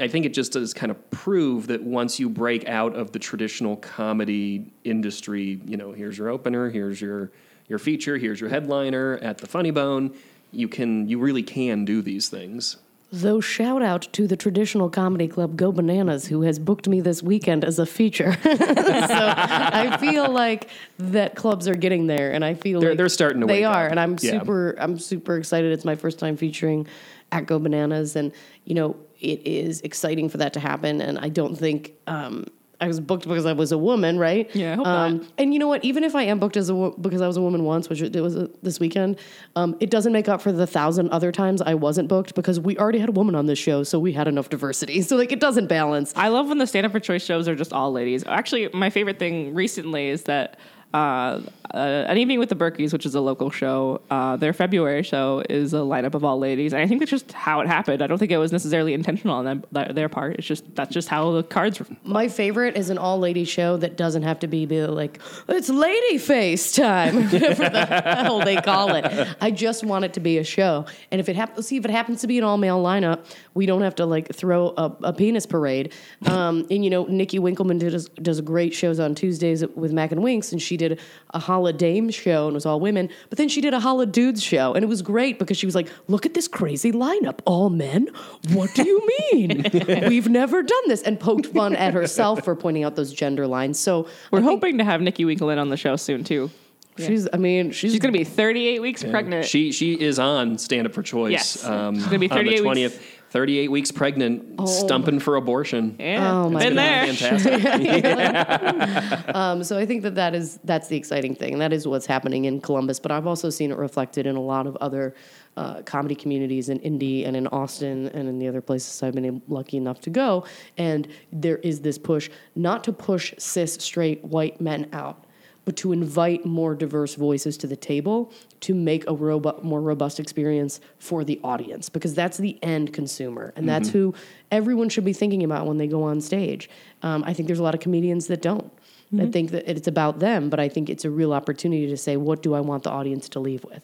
I think it just does kind of prove that once you break out of the traditional comedy industry, you know, here's your opener, here's your your feature, here's your headliner at the Funny Bone, you can you really can do these things. Though shout out to the traditional comedy club Go Bananas, who has booked me this weekend as a feature. so I feel like that clubs are getting there, and I feel They're- like they're starting to They are, up. and I'm Yeah. super. I'm super excited. It's my first time featuring at Go Bananas, and you know it is exciting for that to happen. And I don't think. Um, I was booked because I was a woman, right? Yeah, I hope um, not. And you know what? Even if I am booked as a wo- because I was a woman once, which it was uh this weekend, um, it doesn't make up for the thousand other times I wasn't booked because we already had a woman on this show, so we had enough diversity. So like it doesn't balance. I love when the stand up for choice shows are just all ladies. Actually, my favorite thing recently is that uh, uh, an evening with the Berkeys, which is a local show, uh, their February show is a lineup of all ladies, and I think that's just how it happened. I don't think it was necessarily intentional on them, their- part. It's just that's just how the cards. My favorite is an all lady show that doesn't have to be, be like it's lady face time, whatever the hell they call it. I just want it to be a show, and if it happens, see if it happens to be an all male lineup, we don't have to like throw a, a penis parade. Um, and you know, Nikki Winkleman did, does great shows on Tuesdays with Mac and Winks, and she did a Holla Dame show and it was all women. But then she did a Holla Dudes show, and it was great because she was like, "Look at this crazy lineup, all men. What do you mean? We've never done this," and poked fun at herself for pointing out those gender lines. So We're I think hoping to have Nikki Winkleman on the show soon too. she's. I mean, she's, She's going to be 38 weeks pregnant. She she is on Stand Up for Choice. Yes. um, She's gonna be on the 38 weeks. 20th. 38 weeks pregnant, stumping for abortion. yeah, Oh, my been God. there. Fantastic. Um, so I think that that is that's the exciting thing. That is what's happening in Columbus. But I've also seen it reflected in a lot of other uh, comedy communities in Indy and in Austin and in the other places I've been lucky enough to go. And there is this push not to push cis straight white men out. But to invite more diverse voices to the table to make a robu- more robust experience for the audience, because that's the end consumer, and that's who everyone should be thinking about when they go on stage. Um, I think there's a lot of comedians that don't. I think that it's about them, but I think it's a real opportunity to say, what do I want the audience to leave with?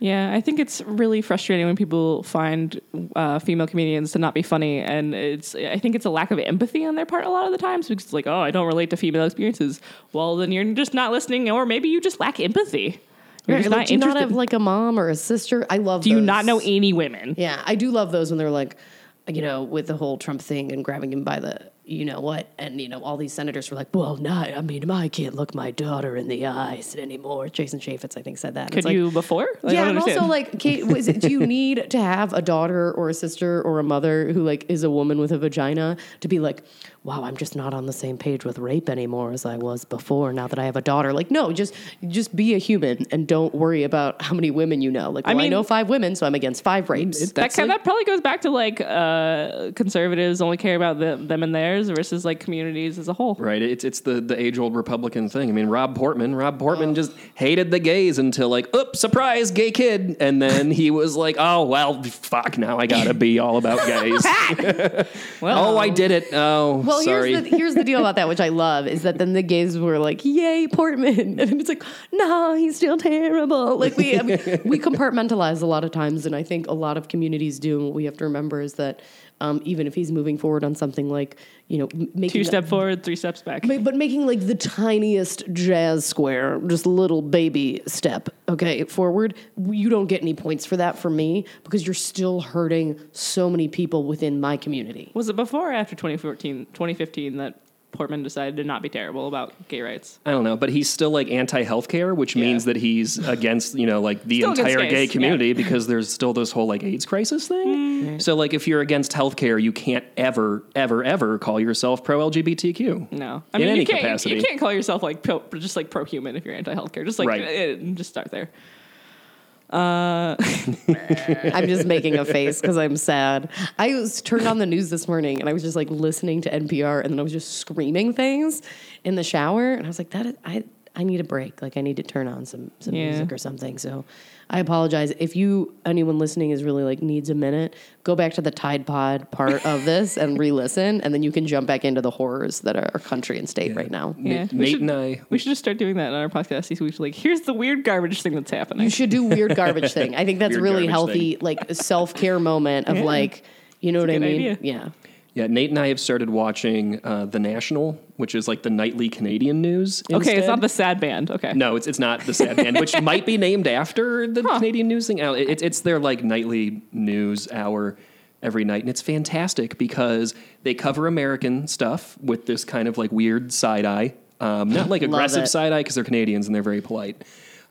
Yeah, I think it's really frustrating when people find uh, female comedians to not be funny, and it's. I think it's a lack of empathy on their part a lot of the times because it's like, oh, I don't relate to female experiences. Well, then you're just not listening, or maybe you just lack empathy. You're just Like, not do you not have like a mom or a sister? I love. Do you not know any women? Yeah, I do love those when they're like, you know, with the whole Trump thing and grabbing him by the you know what? And you know, all these senators were like, "Well, no, I mean, I can't look my daughter in the eyes anymore." Jason Chaffetz, I think, said that. And Could it's like, you before? Like, yeah, and also like, Kate, was it, do you need to have a daughter or a sister or a mother who like is a woman with a vagina to be like, wow, I'm just not on the same page with rape anymore as I was before. Now that I have a daughter, like, no, just just be a human and don't worry about how many women you know. Like, I well, I, mean- know five women, so I'm against five rapes. that, kind, like- that probably goes back to like uh, conservatives only care about the, them and theirs versus like communities as a whole. Right, it's it's the the age old Republican thing. I mean, Rob Portman, Rob Portman Oh. just hated the gays until like, oops, surprise, gay kid, and then he was like, oh well, fuck, now I gotta be all about gays. Well, oh, I did it. Oh, Well, sorry. here's the here's the deal about that, which I love, is that then the gays were like, "Yay, Portman," and it's like, "No, he's still terrible." Like we I mean, we compartmentalize a lot of times, and I think a lot of communities do. And what we have to remember is that um, even if he's moving forward on something like you know making two step forward, three steps back. But making like the tiniest jazz square, just little baby step, okay, forward, you don't get any points for that for me because you're still hurting so many people within my community. Was it before or after 2014, 2015 that Portman decided to not be terrible about gay rights? I don't know, but he's still like anti-healthcare, which Yeah. means that he's against, you know, like the Still entire gay community yeah. because there's still this whole like AIDS crisis thing. Mm. So like if you're against healthcare, you can't ever, ever, ever call yourself pro LGBTQ. No, I In mean any you can't. capacity. You can't call yourself like pro, just like pro human if you're anti healthcare. Just like Right. eh, just start there. Uh, I'm just making a face because I'm sad. I was turned on the news this morning and I was just like listening to NPR and then I was just screaming things in the shower and I was like, that is, I I need a break. Like I need to turn on some some Yeah. music or something. So I apologize if you anyone listening is really like needs a minute. Go back to the Tide Pod part of this and re-listen, and then you can jump back into the horrors that are our country and state right now. yeah, Nate, we Nate should, and I, we should just start doing that on our podcast. We should like, here's the weird garbage thing that's happening. You should do weird garbage thing. I think that's Weird really garbage healthy, like a self care moment of Yeah. like, you know what I a good mean? idea. Yeah. yeah, Nate and I have started watching uh, The National, which is like the nightly Canadian news. okay, it's not the sad band. Okay, No, it's it's not the sad band, which might be named after the Huh. Canadian news thing. It's it's their like nightly news hour every night, and it's fantastic because they cover American stuff with this kind of like weird side eye, um, not like aggressive it. side eye because they're Canadians and they're very polite.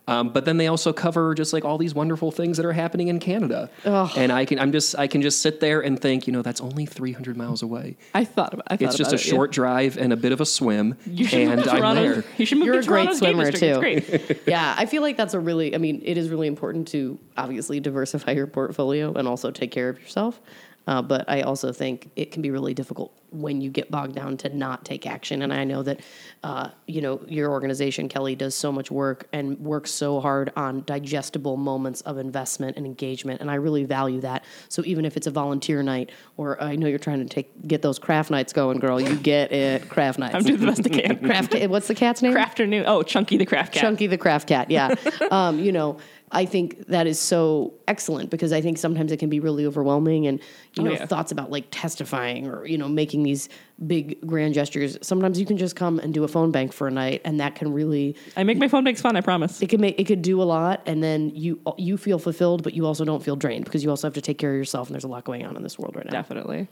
Um, but then they also cover just like all these wonderful things that are happening in Canada, and I can I'm just I can just sit there and think, you know, that's only 300 miles away. I thought about. I thought It's just a it, yeah. short drive and a bit of a swim, You should move and to I'm Toronto. there. You should move You're to a great Toronto's gay swimmer, district. It's too. great. yeah, I feel like that's a really, I mean, it is really important to obviously diversify your portfolio and also take care of yourself. Uh, but I also think it can be really difficult when you get bogged down to not take action. And I know that, uh, you know, your organization, Kelly, does so much work and works so hard on digestible moments of investment and engagement. And I really value that. So even if it's a volunteer night, or I know you're trying to take get those craft nights going, girl, you get it. Craft nights. I'm doing the best I can. craft. What's the cat's name? Crafternoon. Oh, Chunky the craft cat. Chunky the craft cat, yeah. um, you know, I think that is so excellent because I think sometimes it can be really overwhelming and, you Oh, know, yeah. thoughts about like testifying or, you know, making these big grand gestures. Sometimes you can just come and do a phone bank for a night and that can really I make my phone banks fun. I promise. it can make it could do a lot and then you you feel fulfilled but you also don't feel drained because you also have to take care of yourself and there's a lot going on in this world right now. Definitely.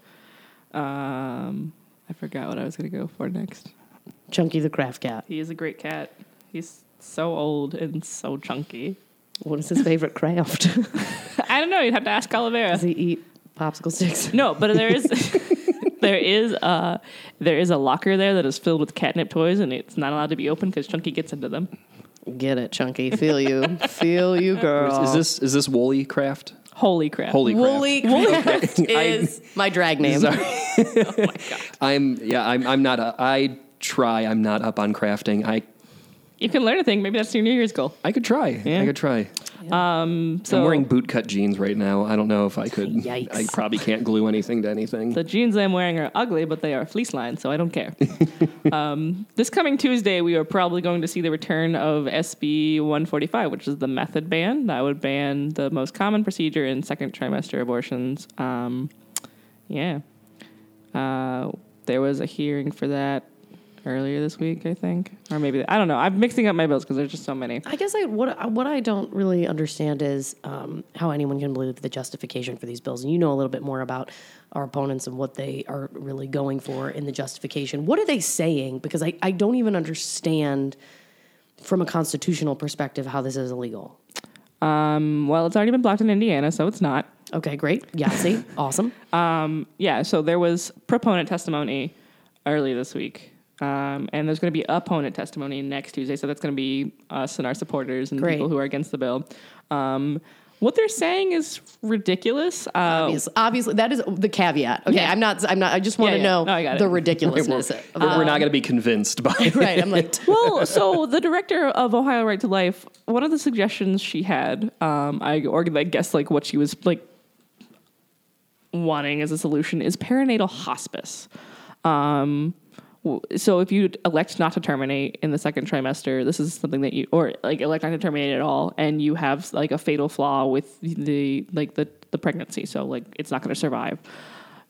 Um, I forgot what I was going to go for next. Chunky the craft cat. He is a great cat. He's so old and so chunky. What is his favorite craft? I don't know. You'd have to ask Calavera. Does he eat popsicle sticks? No, but there is there is uh there is a locker there that is filled with catnip toys, and it's not allowed to be open because Chunky gets into them. Get it, Chunky. Feel you. Feel you, girl. Is this is this Woolly Craft? Holy crap! Holy crap. Woolly Craft is my drag name. Oh my god. I'm yeah, I'm I'm not a, I try, I'm not up on crafting. I You can learn a thing. Maybe that's your New Year's goal. I could try. Yeah. I could try. So I'm wearing bootcut jeans right now. I don't know if I could Yikes. I probably can't glue anything to anything. The jeans I'm wearing are ugly, but they are fleece lined, so I don't care. um, this coming Tuesday, we are probably going to see the return of SB 145, which is the method ban. That would ban the most common procedure in second trimester abortions. Um, yeah. Uh, there was a hearing for that earlier this week, I think, or maybe I don't know. I'm mixing up my bills because there's just so many. I guess I what what I don't really understand is um, how anyone can believe the justification for these bills. And you know a little bit more about our opponents and what they are really going for in the justification. What are they saying? Because I, I don't even understand from a constitutional perspective how this is illegal. Um, well, it's already been blocked in Indiana, so it's not. Okay, great. Yahtzee, awesome. Yeah, so there was proponent testimony early this week. Um, and there's going to be opponent testimony next Tuesday. So that's going to be us and our supporters and Great. people who are against the bill. Um, what they're saying is ridiculous. Uh, Obviously, obviously, that is the caveat. Okay, Yeah. I'm not. I'm not. I just want Yeah, to yeah. know No, I got it. the We're- ridiculousness. of We're, it. we're not going to be convinced by it. right. I'm like, well, so the director of Ohio Right to Life, one of the suggestions she had, um, I or I guess like what she was like wanting as a solution is perinatal hospice. Um, w- so if you elect not to terminate in the second trimester, this is something that you or like elect not to terminate at all, and you have like a fatal flaw with the like the the pregnancy, so like it's not going to survive.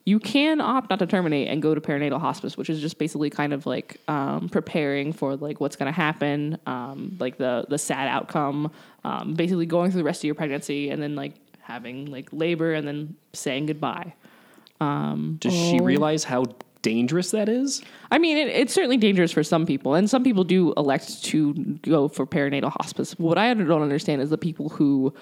You can opt not to terminate and go to perinatal hospice, which is just basically kind of like um, preparing for like what's going to happen, um, like the the sad outcome, um, basically going through the rest of your pregnancy and then like having like labor and then saying goodbye. Does she realize how dangerous that is? I mean, it, it's certainly dangerous for some people, and some people do elect to go for perinatal hospice. What I don't understand is the people who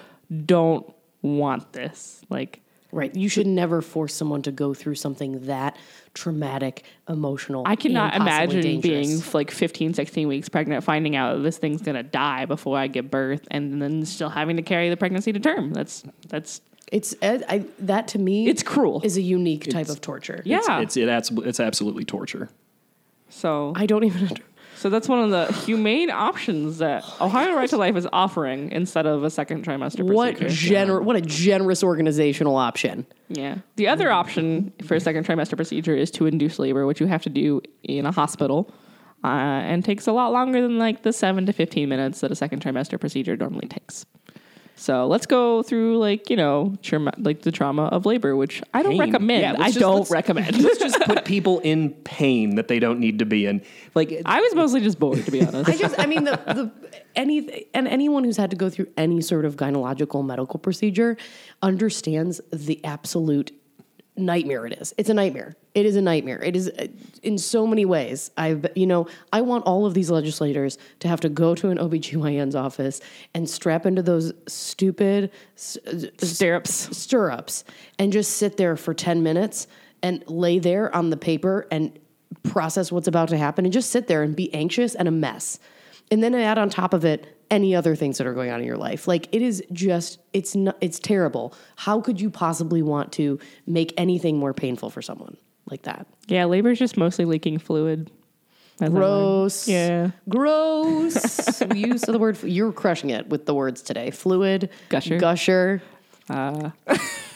don't want this. Like, right. You should never force someone to go through something that traumatic, emotional. I cannot and possibly imagine being like 15, 16 weeks pregnant, finding out this thing's gonna die before I give birth, and then still having to carry the pregnancy to term. That's that's It's I, I, that to me. It's cruel. Is a unique type of torture. yeah. It's, it, it's, it's absolutely torture. so I don't even. Under, so that's one of the humane options that Ohio Right to Life is offering instead of a second trimester what procedure. gener- What a generous organizational option. Yeah. The other option for a second trimester procedure is to induce labor, which you have to do in a hospital, uh, and takes a lot longer than like the seven to fifteen minutes that a second trimester procedure normally takes. So let's go through like you know trauma, like the trauma of labor, which I don't Pain. recommend. Yeah, I just- don't let's- recommend. Let's just put people in pain that they don't need to be in. Like, I was mostly just bored, to be honest. I just, I mean, the, the any and anyone who's had to go through any sort of gynecological medical procedure understands the absolute nightmare it is. It's a nightmare. It is a nightmare. It is uh, in so many ways. I've, you know, I want all of these legislators to have to go to an OBGYN's office and strap into those stupid s- Stirrups. stirrups and just sit there for 10 minutes and lay there on the paper and process what's about to happen and just sit there and be anxious and a mess. And then add on top of it any other things that are going on in your life. Like it is just it's not it's terrible. How could you possibly want to make anything more painful for someone like that? Yeah, labor is just mostly leaking fluid. Gross. Yeah. Gross. Use the word you're crushing it with the words today. Fluid, Gusher. gusher. Uh,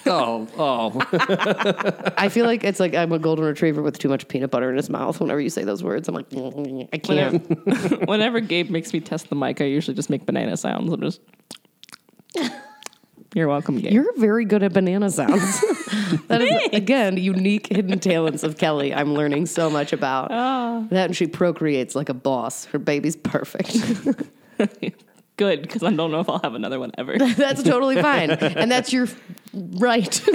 oh, oh. I feel like it's like I'm a golden retriever with too much peanut butter in his mouth. Whenever you say those words, I'm like, "Mm, I can't. Whenever Gabe makes me test the mic, I usually just make banana sounds. I'm just. You're welcome, Gabe. You're very good at banana sounds. that is again unique hidden talents of Kelly. I'm learning so much about that, and she procreates like a boss. Her baby's perfect. Good, because I don't know if I'll have another one ever. that's totally fine, and that's your right.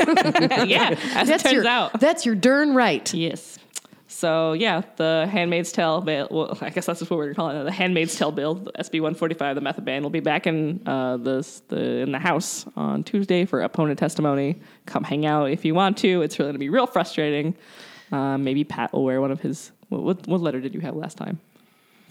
yeah, as that's it turns your out. that's your darn right. Yes. So yeah, the Handmaid's Tale bill. Well, I guess that's what we're calling it. The Handmaid's Tale bill, the SB 145, the method ban, will be back in uh, the the in the House on Tuesday for opponent testimony. Come hang out if you want to. It's really going to be real frustrating. Uh, maybe Pat will wear one of his. What, what what letter did you have last time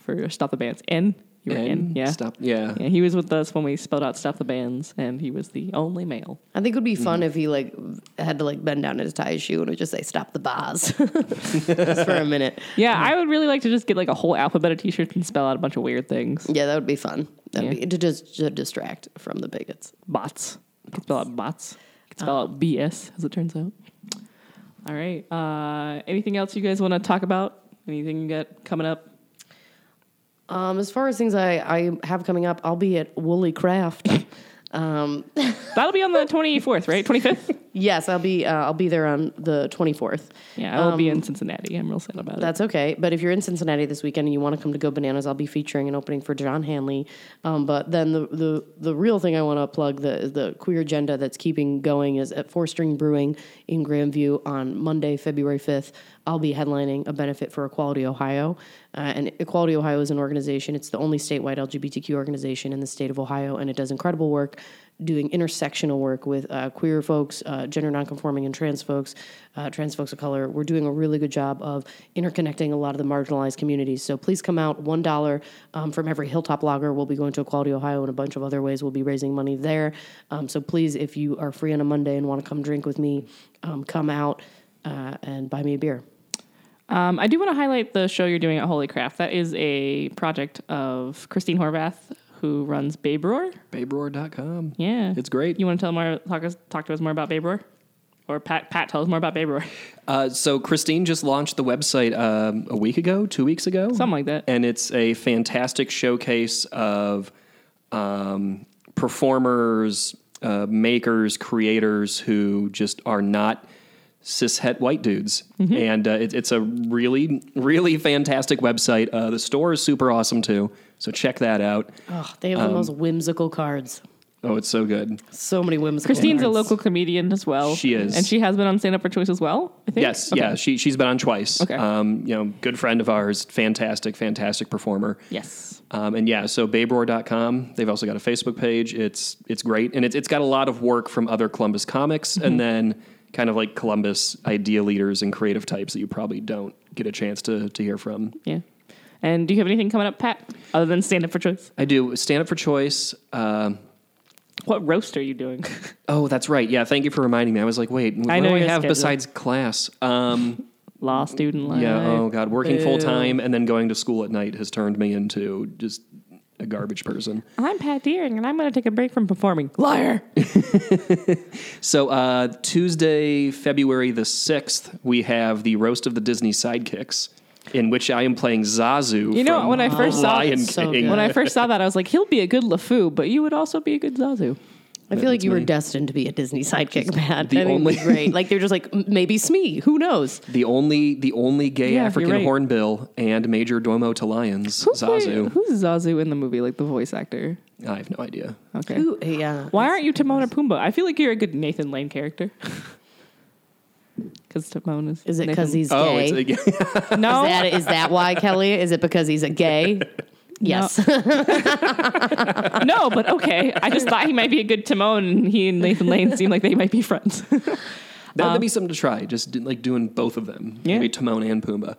for stop the bans? N. You were N. And Yeah. Stop. Yeah. Yeah, he was with us when we spelled out stop the bans, and he was the only male. I think it would be fun Mm-hmm. if he like had to like bend down and tie shoe and would just say "stop the bars" just for a minute. Yeah, I would really like to just get like a whole alphabet of t-shirts and spell out a bunch of weird things. Yeah, that would be fun. That'd Yeah. be to just to distract from the bigots. bots. You can spell out bots. You can spell out BS, as it turns out. All right. Uh, anything else you guys want to talk about? Anything you got coming up? Um, as far as things I, I have coming up, I'll be at Woolly Craft. um, That'll be on the 24th, right? 25th? Yes, I'll be uh, I'll be there on the 24th. Yeah, I'll be Um, in Cincinnati. I'm real sad about it. That's okay. But if you're in Cincinnati this weekend and you want to come to Go Bananas, I'll be featuring an opening for John Hanley. Um, but then the, the the real thing I want to plug the the queer agenda that's keeping going is at Four String Brewing in Grandview on Monday, February 5th. I'll be headlining a benefit for Equality Ohio. Uh, and Equality Ohio is an organization. It's the only statewide LGBTQ organization in the state of Ohio, and it does incredible work doing intersectional work with uh, queer folks, uh, gender nonconforming, and trans folks, uh, trans folks of color. We're doing a really good job of interconnecting a lot of the marginalized communities. So please come out. One dollar um, from every Hilltop Lager We'll be going to Equality Ohio, and a bunch of other ways we'll be raising money there. Um, so please, if you are free on a Monday and want to come drink with me, um, come out uh, and buy me a beer. Um, I do want to highlight the show you're doing at Wholly Craft. That is a project of Christine Horvath, who runs Babe Roar. BabeRoar.com. Yeah, It's great. You want to tell more, talk us, talk to us more about Babe Roar, or Pat? Pat, tell us more about Babe Roar. Uh, so Christine just launched the website um, a week ago, two weeks ago, Something like that. and it's a fantastic showcase of um, performers, uh, makers, creators who just are not cishet white dudes, Mm-hmm. and uh, it, it's a really, really fantastic website. Uh, the store is super awesome too, so check that out. Oh, they have the most whimsical cards. Oh, it's so good. So many whimsical. Christine's a local comedian as well. She is. and she has been on Stand Up for Choice as well. I think. Yes, Okay. yeah, she she's been on twice. Okay. um, you know, good friend of ours, fantastic, fantastic performer. Yes. Um, and yeah, so baberoar.com. They've also got a Facebook page. It's it's great, and it's it's got a lot of work from other Columbus comics, Mm-hmm. and then kind of like Columbus idea leaders and creative types that you probably don't get a chance to to hear from. Yeah. And do you have anything coming up, Pat, other than Stand Up for Choice? I do stand up for choice. Um What roast are you doing? oh, that's right. Yeah, thank you for reminding me. I was like, wait, what I know do I have schedule. besides class? Um, Law student life. yeah. Oh God, working full time and then going to school at night has turned me into just a garbage person. I'm Pat Deering, and I'm going to take a break from performing. Liar. So uh, Tuesday, February the sixth, we have the roast of the Disney sidekicks, in which I am playing Zazu. You know, when I first saw Lion so King. good. When I first saw that, I was like, he'll be a good LeFou, but you would also be a good Zazu. I feel like That's you were destined to be a Disney sidekick, Matt. the I think only- it'd great. Like they're just like maybe Smee. Who knows? the only the only gay Yeah, African right. hornbill and major domo to lions, Who's play- Zazu. who's Zazu in the movie, like the voice actor? I have no idea. Okay. Who? Uh, yeah. Why aren't you Timon or Pumbaa? I feel like you're a good Nathan Lane character. Because Timon is. Is it because he's Oh, gay? it's a, no? Is that, is that why, Kelly? Is it because he's a gay? Yes. no, but okay. I just thought he might be a good Timon, and he and Nathan Lane seem like they might be friends. that would be something to try. Just like doing both of them, Yeah. maybe Timon and Pumbaa.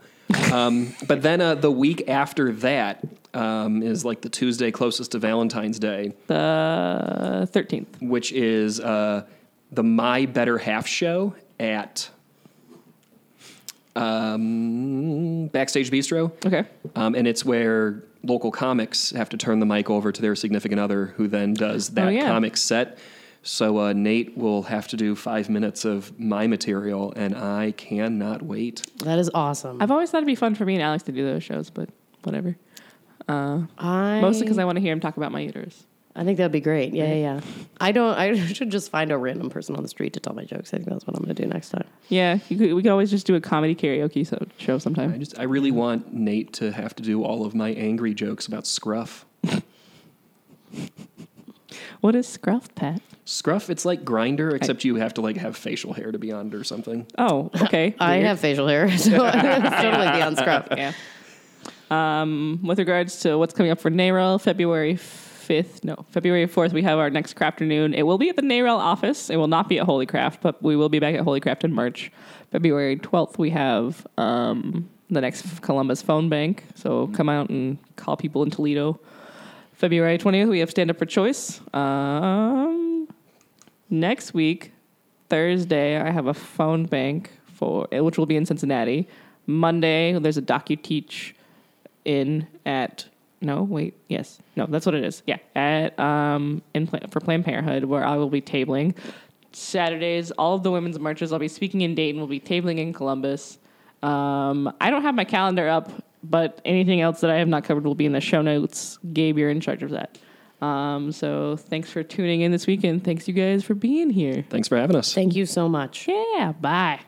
um, but then uh, the week after that um, is like the Tuesday closest to Valentine's Day. the thirteenth. which is uh, the My Better Half show at um, Backstage Bistro. Okay. Um, and it's where local comics have to turn the mic over to their significant other, who then does that Oh, yeah. comic set. So uh, Nate will have to do five minutes of my material, and I cannot wait. that is awesome. I've always thought it'd be fun for me and Alex to do those shows, but whatever. I, Mostly because I want to hear him talk about my uterus. I think that'd be great. Yeah, yeah, yeah. I don't. I should just find a random person on the street to tell my jokes. I think that's what I'm going to do next time. Yeah, you could, we could always just do a comedy karaoke so, show I sometime. just, I really want Nate to have to do all of my angry jokes about Scruff. What is Scruff Pat? Scruff, it's like Grindr, except you have to like have facial hair to be on it or something. Oh, okay. I Weird. have facial hair, so it's totally beyond scruff. yeah. Um, with regards to what's coming up for NARAL, February 5th, no, February 4th, we have our next Crafternoon. It will be at the NARAL office. It will not be at Wholly Craft, but we will be back at Wholly Craft in March. February 12th, we have um, the next Columbus phone bank. So come out and call people in Toledo. February 20th, we have Stand Up for Choice. Um, next week, Thursday, I have a phone bank for which will be in Cincinnati. Monday, there's a docu teach in at no wait yes no that's what it is yeah at um in Pla- for Planned Parenthood where I will be tabling. Saturdays, all of the women's marches. I'll be speaking in Dayton. We'll be tabling in Columbus. Um, I don't have my calendar up, but anything else that I have not covered will be in the show notes. Gabe, you're in charge of that. Um, so thanks for tuning in this weekend. Thanks you guys for being here. Thanks for having us. Thank you so much. Yeah, bye.